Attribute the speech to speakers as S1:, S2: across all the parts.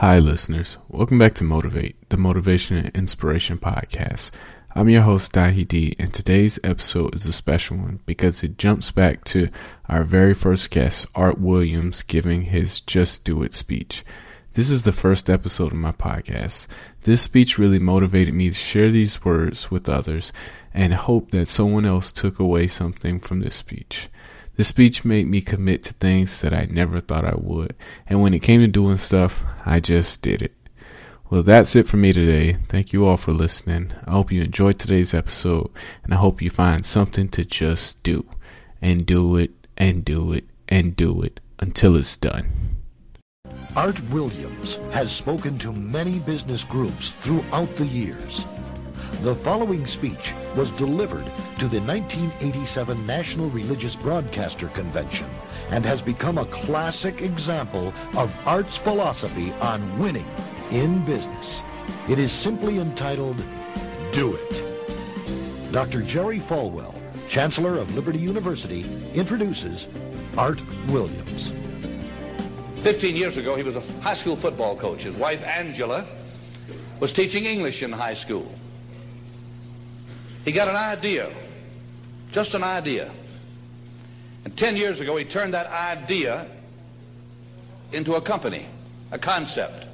S1: Hi, listeners. Welcome back to Motivate, the Motivation and Inspiration Podcast. I'm your host, Dahi D, and today's episode is a special one because it jumps back to our very first guest, Art Williams, giving his Just Do It speech. This is the first episode of my podcast. This speech really motivated me to share these words with others and hope that someone else took away something from this speech. This speech made me commit to things that I never thought I would, and when it came to doing stuff, I just did it. Well, that's it for me today. Thank you all for listening. I hope you enjoyed today's episode, and I hope you find something to just do, and do it, and do it, and do it until it's done.
S2: Art Williams has spoken to many business groups throughout the years. The following speech was delivered to the 1987 National Religious Broadcaster Convention and has become a classic example of Art's philosophy on winning in business. It is simply entitled, Do It. Dr. Jerry Falwell, Chancellor of Liberty University, introduces Art Williams.
S3: Fifteen years ago, he was a high school football coach. His wife, Angela, was teaching English in high school. He got an idea, just an idea. And 10 years ago, he turned that idea into a company, a concept,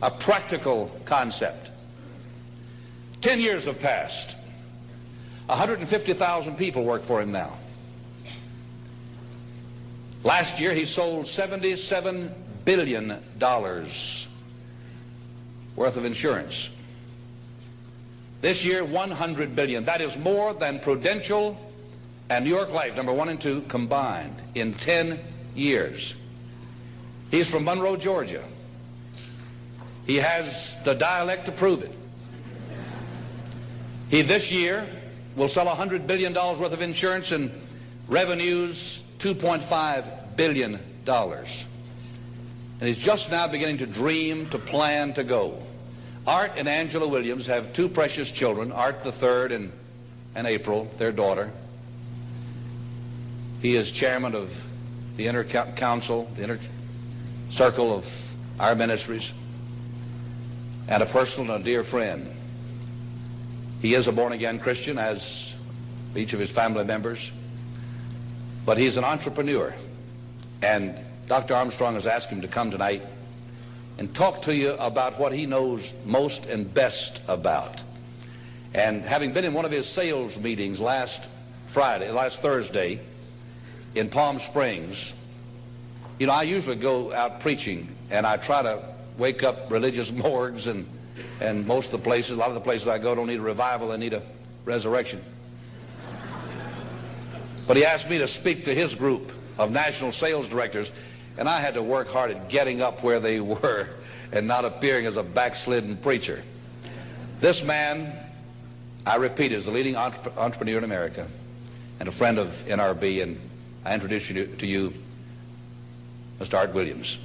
S3: a practical concept. 10 years have passed. 150,000 people work for him now. Last year, he sold $77 billion worth of insurance. This year, 100 billion. That is more than Prudential and New York Life, number one and two, combined in 10 years. He's from Monroe, Georgia. He has the dialect to prove it. He this year will sell $100 billion worth of insurance and revenues $2.5 billion. And he's just now beginning to dream, to plan, to go. Art and Angela Williams have two precious children, Art the third and, and April, their daughter. He is chairman of the inner council, the inner circle of our ministries, and a personal and a dear friend. He is a born-again Christian, as each of his family members, but he's an entrepreneur. And Dr. Armstrong has asked him to come tonight and talk to you about what he knows most and best about. And having been in one of his sales meetings last Friday, last Thursday in Palm Springs, you know, I usually go out preaching and I try to wake up religious morgues and, and most of the places, a lot of the places I go don't need a revival, they need a resurrection. But he asked me to speak to his group of national sales directors and I had to work hard at getting up where they were and not appearing as a backslidden preacher. This man, I repeat, is the leading entrepreneur in America and a friend of NRB, and I introduce you to, to you, Mr. Art Williams.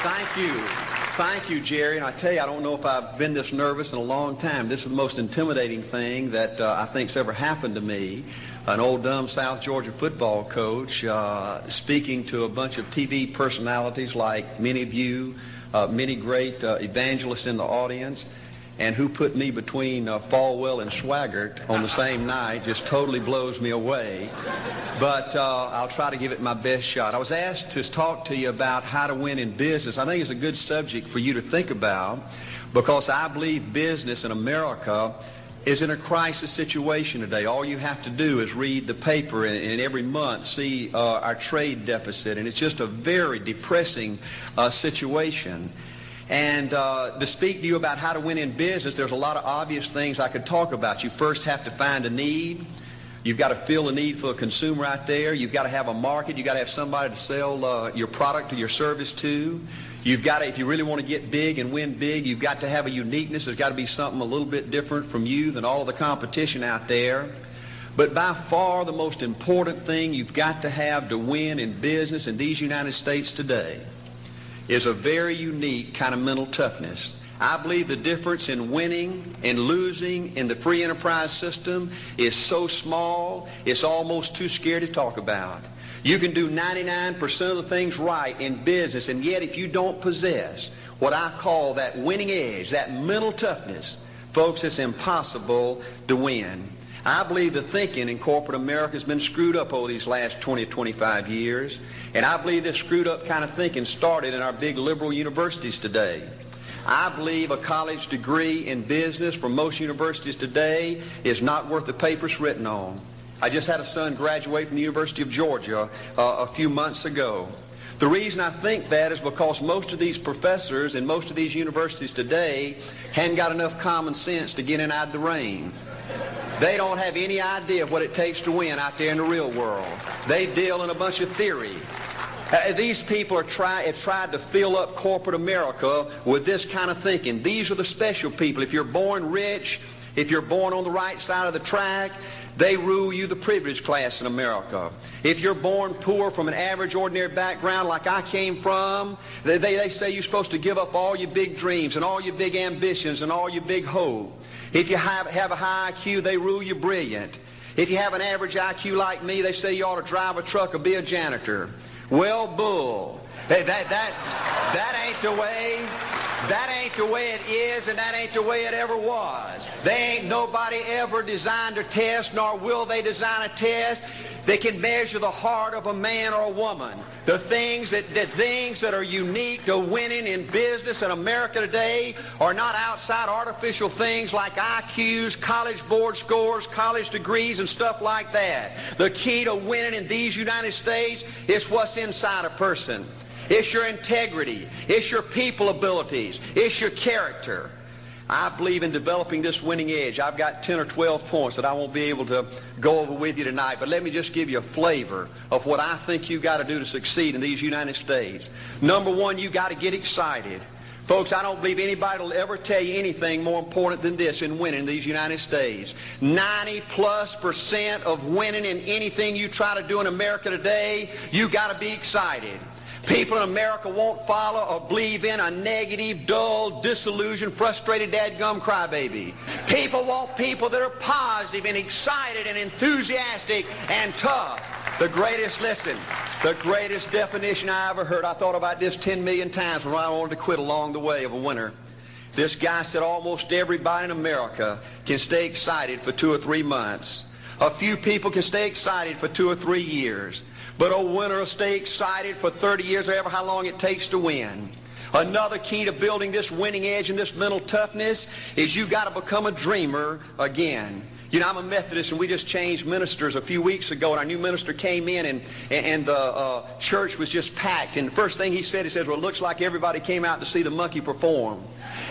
S4: Thank you. Thank you, Jerry. And I tell you, I don't know if I've been this nervous in a long time. This is the most intimidating thing that uh, I think's ever happened to me. An old dumb South Georgia football coach uh, speaking to a bunch of TV personalities like many of you, uh, many great uh, evangelists in the audience and who put me between uh, Falwell and Swaggart on the same night just totally blows me away. But uh, I'll try to give it my best shot. I was asked to talk to you about how to win in business. I think it's a good subject for you to think about because I believe business in America is in a crisis situation today. All you have to do is read the paper and, and every month see uh, our trade deficit, and it's just a very depressing uh, situation. And uh, to speak to you about how to win in business, there's a lot of obvious things I could talk about. You first have to find a need. You've got to fill a need for a consumer out there. You've got to have a market. You've got to have somebody to sell uh, your product or your service to. You've got to, if you really want to get big and win big, you've got to have a uniqueness. There's got to be something a little bit different from you than all the competition out there. But by far the most important thing you've got to have to win in business in these United States today is a very unique kind of mental toughness. I believe the difference in winning and losing in the free enterprise system is so small, it's almost too scary to talk about. You can do 99% of the things right in business, and yet if you don't possess what I call that winning edge, that mental toughness, folks, it's impossible to win. I believe the thinking in corporate America has been screwed up over these last 20 or 25 years. And I believe this screwed up kind of thinking started in our big liberal universities today. I believe a college degree in business from most universities today is not worth the paper it's written on. I just had a son graduate from the University of Georgia uh, a few months ago. The reason I think that is because most of these professors in most of these universities today hadn't got enough common sense to get in out of the rain. They don't have any idea what it takes to win out there in the real world. They deal in a bunch of theory. Uh, these people are try, have tried to fill up corporate America with this kind of thinking. These are the special people. If you're born rich, if you're born on the right side of the track, they rule you the privileged class in America. If you're born poor from an average, ordinary background like I came from, they, they, they say you're supposed to give up all your big dreams and all your big ambitions and all your big hope. If you have, have a high IQ, they rule you brilliant. If you have an average IQ like me, they say you ought to drive a truck or be a janitor. Well, bull. That, that, that, that ain't the way. That ain't the way it is, and that ain't the way it ever was. They ain't nobody ever designed a test, nor will they design a test that can measure the heart of a man or a woman. The things that the things that are unique to winning in business in America today are not outside artificial things like IQs, college board scores, college degrees, and stuff like that. The key to winning in these United States is what's inside a person. It's your integrity. It's your people abilities. It's your character. I believe in developing this winning edge. I've got 10 or 12 points that I won't be able to go over with you tonight, but let me just give you a flavor of what I think you've got to do to succeed in these United States. Number one, you've got to get excited. Folks, I don't believe anybody will ever tell you anything more important than this in winning these United States. 90 plus percent of winning in anything you try to do in America today, you've got to be excited. People in America won't follow or believe in a negative, dull, disillusioned, frustrated dadgum crybaby. People want people that are positive and excited and enthusiastic and tough. The greatest, listen, the greatest definition I ever heard, I thought about this 10 million times when I wanted to quit along the way of a winter. This guy said almost everybody in America can stay excited for two or three months. A few people can stay excited for two or three years. But a winner stay excited for 30 years or ever how long it takes to win. Another key to building this winning edge and this mental toughness is you got to become a dreamer again. You know, I'm a Methodist, and we just changed ministers a few weeks ago, and our new minister came in, and, and the uh, church was just packed. And the first thing he said, he says, well, it looks like everybody came out to see the monkey perform.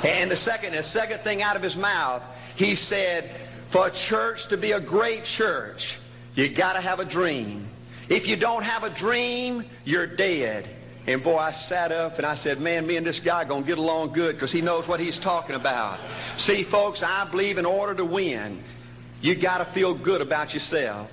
S4: And the second, the second thing out of his mouth, he said, for a church to be a great church, you got to have a dream. If you don't have a dream, you're dead. And boy, I sat up and I said, man, me and this guy going to get along good because he knows what he's talking about. See, folks, I believe in order to win, you got to feel good about yourself.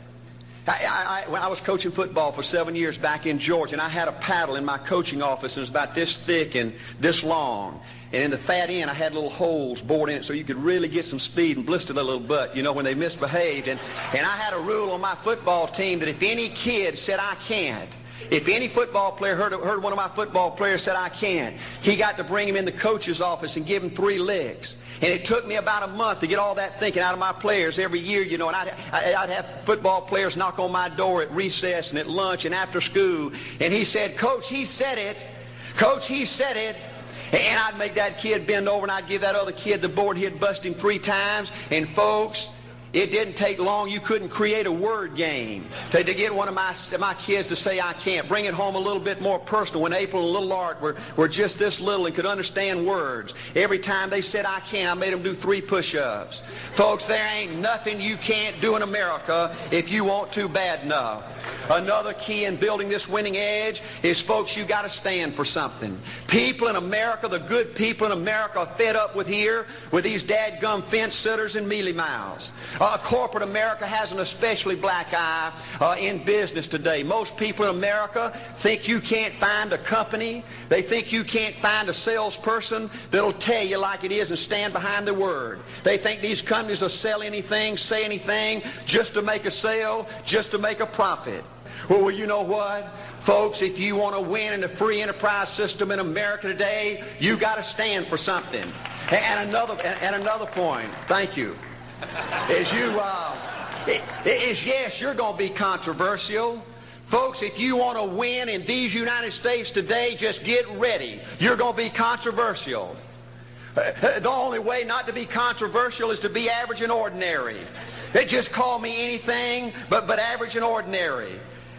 S4: I, I, I, was coaching football for seven years back in Georgia, and I had a paddle in my coaching office, and it was about this thick and this long. And in the fat end, I had little holes bored in it so you could really get some speed and blister the little butt, you know, when they misbehaved. And, and I had a rule on my football team that if any kid said, I can't, if any football player heard, heard one of my football players said, I can't, he got to bring him in the coach's office and give him three licks. And it took me about a month to get all that thinking out of my players every year, you know. And I'd, I'd have football players knock on my door at recess and at lunch and after school. And he said, Coach, he said it. Coach, he said it. And I'd make that kid bend over and I'd give that other kid the board. He'd bust him three times. And folks, it didn't take long. You couldn't create a word game to, to, get one of my, my kids to say, I can't. Bring it home a little bit more personal. When April and little Art were, were just this little and could understand words, every time they said, I can't, I made them do three push-ups. Folks, there ain't nothing you can't do in America if you want to bad enough. Another key in building this winning edge is, folks, you got to stand for something. People in America, the good people in America are fed up with here with these dadgum fence sitters and mealy mouths. Uh, corporate America has an especially black eye uh, in business today. Most people in America think you can't find a company. They think you can't find a salesperson that'll tell you like it is and stand behind the word. They think these companies will sell anything, say anything, just to make a sale, just to make a profit. Well, you know what? Folks, if you want to win in the free enterprise system in America today, you got to stand for something. And another, and another point, thank you, is you, uh, is yes, you're going to be controversial. Folks, if you want to win in these United States today, just get ready. You're going to be controversial. The only way not to be controversial is to be average and ordinary. They just call me anything but, but average and ordinary.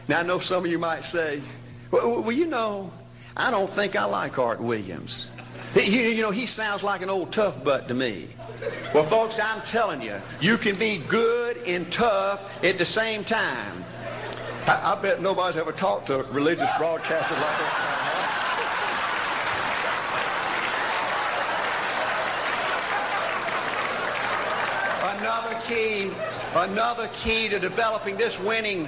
S4: Now, I know some of you might say, well, well you know, I don't think I like Art Williams. You, you know, he sounds like an old tough butt to me. Well, folks, I'm telling you, you can be good and tough at the same time. I, I bet nobody's ever talked to a religious broadcaster like that. Another key, another key to developing this winning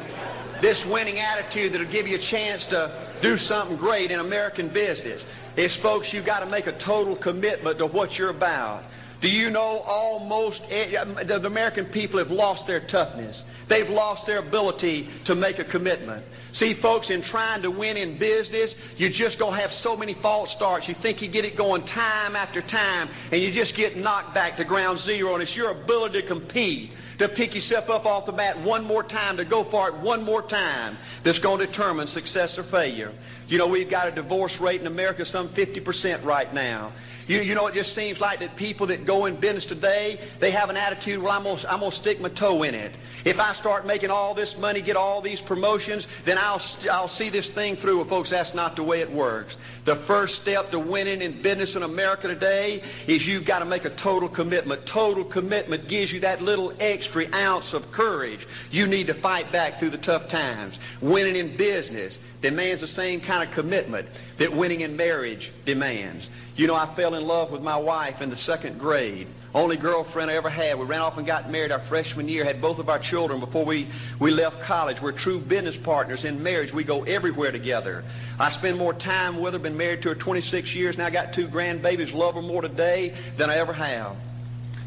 S4: this winning attitude that'll give you a chance to do something great in American business is, folks, you've got to make a total commitment to what you're about. Do you know almost the American people have lost their toughness? They've lost their ability to make a commitment. See, folks, in trying to win in business, you're just going to have so many false starts. You think you get it going time after time, and you just get knocked back to ground zero, and it's your ability to compete to pick yourself up off the mat one more time, to go for it one more time, that's going to determine success or failure. You know, we've got a divorce rate in America some 50% right now. You, you know, it just seems like that people that go in business today, they have an attitude, well, I'm going to I'm gonna stick my toe in it. If I start making all this money, get all these promotions, then I'll, I'll see this thing through. Well, folks, that's not the way it works. The first step to winning in business in America today is you've got to make a total commitment. Total commitment gives you that little extra ounce of courage you need to fight back through the tough times. Winning in business demands the same kind of commitment that winning in marriage demands. You know, I fell in love with my wife in the second grade. Only girlfriend I ever had. We ran off and got married our freshman year, had both of our children before we, we left college. We're true business partners in marriage. We go everywhere together. I spend more time with her, been married to her 26 years. Now got two grandbabies, love her more today than I ever have.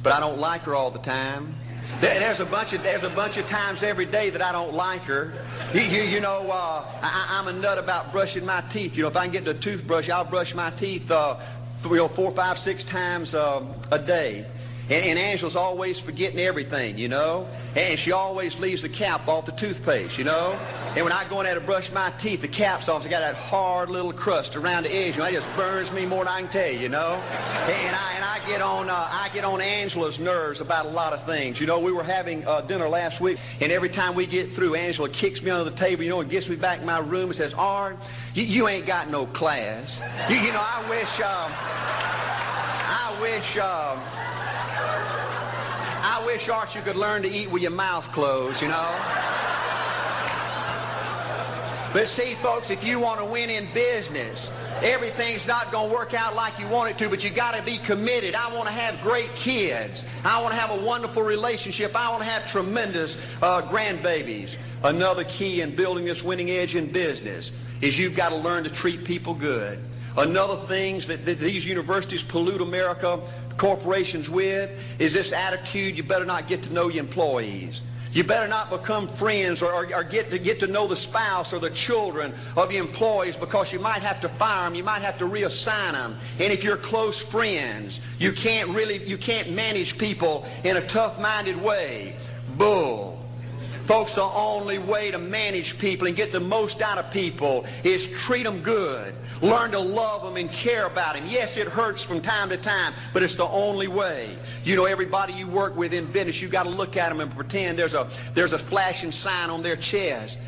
S4: But I don't like her all the time. There's a bunch of there's a bunch of times every day that I don't like her. You, you, you know, uh, I, am a nut about brushing my teeth. You know, if I can get a toothbrush, I'll brush my teeth uh, you know, four, five, six times uh, a day. And, and, Angela's always forgetting everything, you know. And she always leaves the cap off the toothpaste, you know. And when I go in there to brush my teeth, the cap's off. It's got that hard little crust around the edge. You know, it just burns me more than I can tell you, you know. And I, and I get on uh, I get on Angela's nerves about a lot of things. You know, we were having uh, dinner last week, and every time we get through, Angela kicks me under the table, you know, and gets me back in my room and says, Art, you, you ain't got no class. You, you know, I wish, um, I wish, um, wish, Art, you could learn to eat with your mouth closed, you know. But see, folks, if you want to win in business, everything's not going to work out like you want it to, but you got to be committed. I want to have great kids. I want to have a wonderful relationship. I want to have tremendous uh, grandbabies. Another key in building this winning edge in business is you've got to learn to treat people good. Another things that, that these universities pollute America corporations with is this attitude you better not get to know your employees. You better not become friends or, or, or, get to get to know the spouse or the children of your employees because you might have to fire them. You might have to reassign them. And if you're close friends, you can't really you can't manage people in a tough-minded way. Bull. Folks, the only way to manage people and get the most out of people is treat them good. Learn to love them and care about them. Yes, it hurts from time to time, but it's the only way. You know, everybody you work with in business, you've got to look at them and pretend there's a, there's a flashing sign on their chest.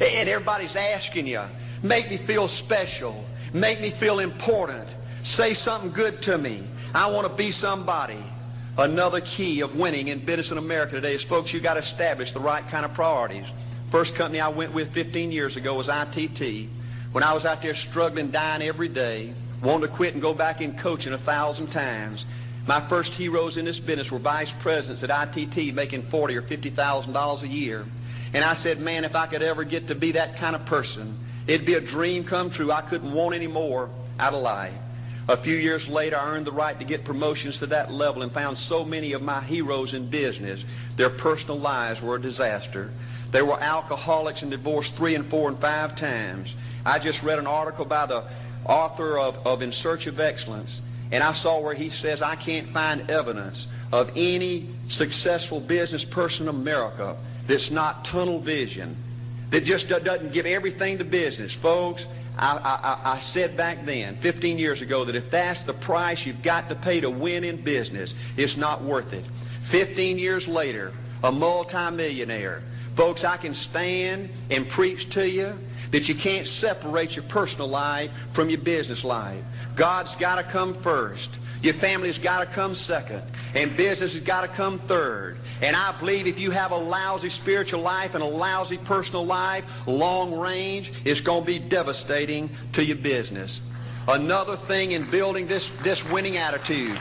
S4: And everybody's asking you, make me feel special. Make me feel important. Say something good to me. I want to be somebody. Another key of winning in business in America today is, folks, you got to establish the right kind of priorities. First company I went with 15 years ago was ITT. When I was out there struggling, dying every day, wanting to quit and go back in coaching a thousand times, my first heroes in this business were vice presidents at ITT making forty or fifty thousand dollars a year. And I said, man, if I could ever get to be that kind of person, it'd be a dream come true. I couldn't want any more out of life. A few years later, I earned the right to get promotions to that level and found so many of my heroes in business, their personal lives were a disaster. They were alcoholics and divorced three and four and five times. I just read an article by the author of, of In Search of Excellence, and I saw where he says, I can't find evidence of any successful business person in America that's not tunnel vision, that just doesn't give everything to business. Folks, I, I, I, said back then, 15 years ago, that if that's the price you've got to pay to win in business, it's not worth it. 15 years later, a multimillionaire. Folks, I can stand and preach to you that you can't separate your personal life from your business life. God's got to come first. Your family's got to come second. And business has got to come third. And I believe if you have a lousy spiritual life and a lousy personal life, long range, it's going to be devastating to your business. Another thing in building this, this winning attitude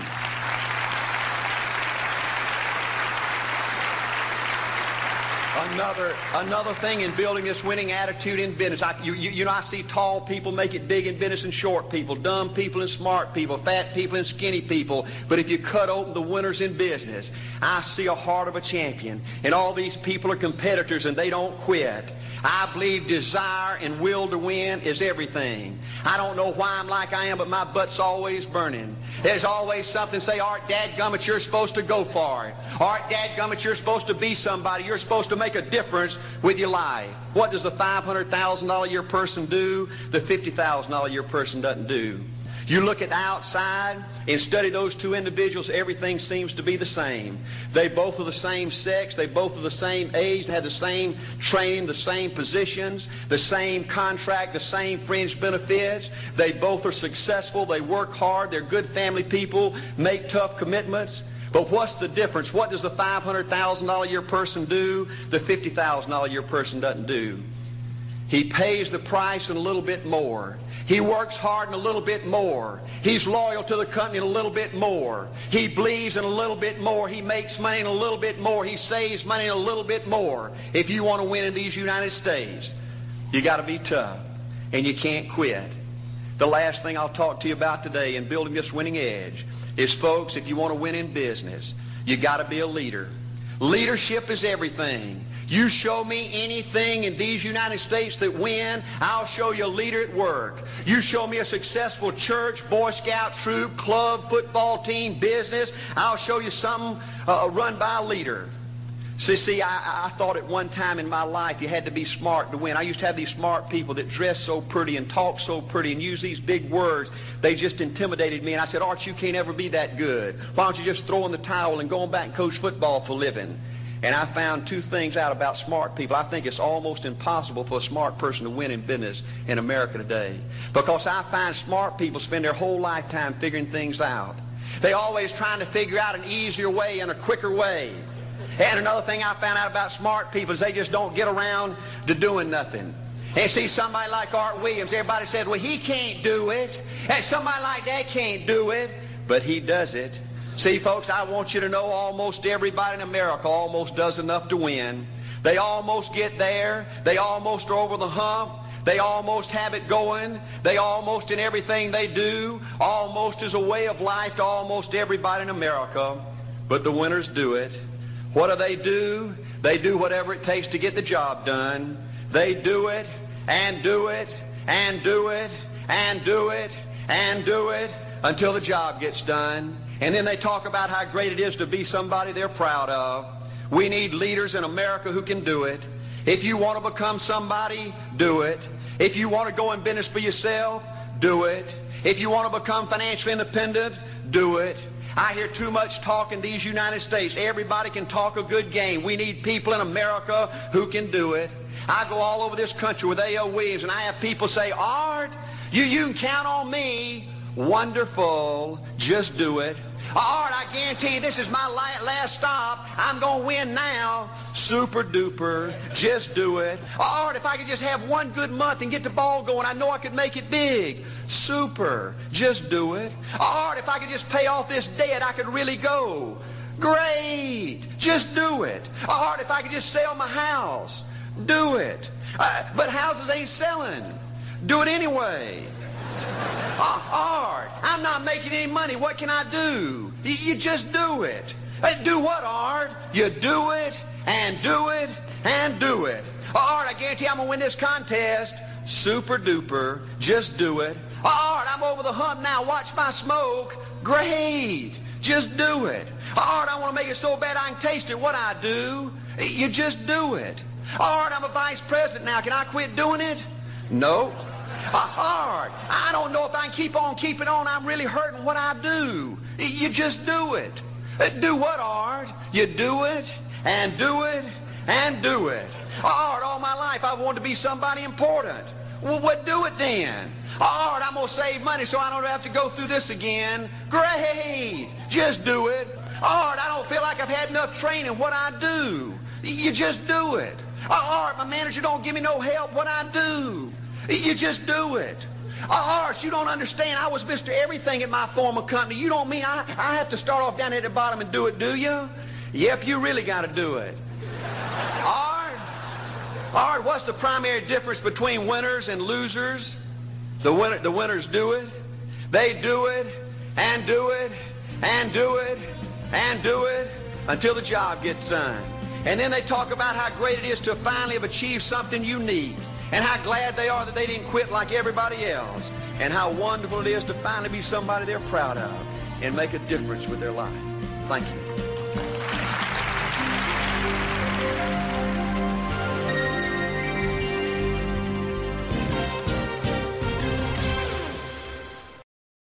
S4: Another, another thing in building this winning attitude in business. I, you, you, you know, I see tall people make it big in business and short people, dumb people and smart people, fat people and skinny people. But if you cut open the winners in business, I see a heart of a champion. And all these people are competitors and they don't quit. I believe desire and will to win is everything. I don't know why I'm like I am, but my butt's always burning. There's always something say, Art, Dad dadgummit, you're supposed to go for it. Art, dadgummit, you're supposed to be somebody. You're supposed to make a difference with your life. What does the $500,000 a year person do? The $50,000 a year person doesn't do. You look at the outside and study those two individuals, everything seems to be the same. They both are the same sex, they both are the same age, they have the same training, the same positions, the same contract, the same fringe benefits. They both are successful, they work hard, they're good family people, make tough commitments. But what's the difference? What does the $500,000 a year person do? The $50,000 a year person doesn't do. He pays the price and a little bit more. He works hard and a little bit more. He's loyal to the company and a little bit more. He believes in a little bit more. He makes money and a little bit more. He saves money and a little bit more. If you want to win in these United States, you got to be tough and you can't quit. The last thing I'll talk to you about today in building this winning edge is, folks, if you want to win in business, you got to be a leader. Leadership is everything. You show me anything in these United States that win, I'll show you a leader at work. You show me a successful church, Boy Scout troop, club, football team, business, I'll show you something uh, run by a leader. See, see, I, I thought at one time in my life you had to be smart to win. I used to have these smart people that dress so pretty and talk so pretty and use these big words. They just intimidated me. And I said, Art, you can't ever be that good. Why don't you just throw in the towel and go on back and coach football for a living? And I found two things out about smart people. I think it's almost impossible for a smart person to win in business in America today. Because I find smart people spend their whole lifetime figuring things out. They're always trying to figure out an easier way and a quicker way. And another thing I found out about smart people is they just don't get around to doing nothing. And see somebody like Art Williams, everybody said, well, he can't do it. And somebody like that can't do it. But he does it. See, folks, I want you to know almost everybody in America almost does enough to win. They almost get there. They almost are over the hump. They almost have it going. They almost in everything they do, almost is a way of life to almost everybody in America. But the winners do it. What do they do? They do whatever it takes to get the job done. They do it and do it and do it and do it and do it until the job gets done. And then they talk about how great it is to be somebody they're proud of. We need leaders in America who can do it. If you want to become somebody, do it. If you want to go in business for yourself, do it. If you want to become financially independent, do it. I hear too much talk in these United States. Everybody can talk a good game. We need people in America who can do it. I go all over this country with A.L. Williams, and I have people say, Art, you, you can count on me Wonderful. Just do it. Art, I guarantee you this is my last stop. I'm going to win now. Super duper. Just do it. Art, if I could just have one good month and get the ball going, I know I could make it big. Super. Just do it. Art, if I could just pay off this debt, I could really go. Great. Just do it. Art, if I could just sell my house. Do it. Uh, but houses ain't selling. Do it anyway. Uh, Art, I'm not making any money. What can I do? You just do it. Hey, do what, Art? You do it and do it and do it. Uh, Art, I guarantee I'm going to win this contest. Super duper. Just do it. Uh, Art, I'm over the hump now. Watch my smoke. Great. Just do it. Art, I want to make it so bad I can taste it. What I do, you just do it. Art, I'm a vice president now. Can I quit doing it? No. Art, I don't know if I can keep on keeping on. I'm really hurting what I do. You just do it. Uh, do what, Art? You do it and do it and do it. Art, all my life I've wanted to be somebody important. Well, what do it then? Art, I'm going to save money so I don't have to go through this again. Great. Just do it. Art, I don't feel like I've had enough training. What I do. You just do it. Uh, Art, my manager don't give me no help. What I do. You just do it. Uh, oh, Art, you don't understand. I was Mr. Everything at my former company. You don't mean I, I have to start off down at the bottom and do it, do you? Yep, you really got to do it. Art, Art, what's the primary difference between winners and losers? The, winner, the winners do it. They do it and do it and do it and do it until the job gets done. And then they talk about how great it is to finally have achieved something unique and how glad they are that they didn't quit like everybody else and how wonderful it is to finally be somebody they're proud of and make a difference with their life. Thank you.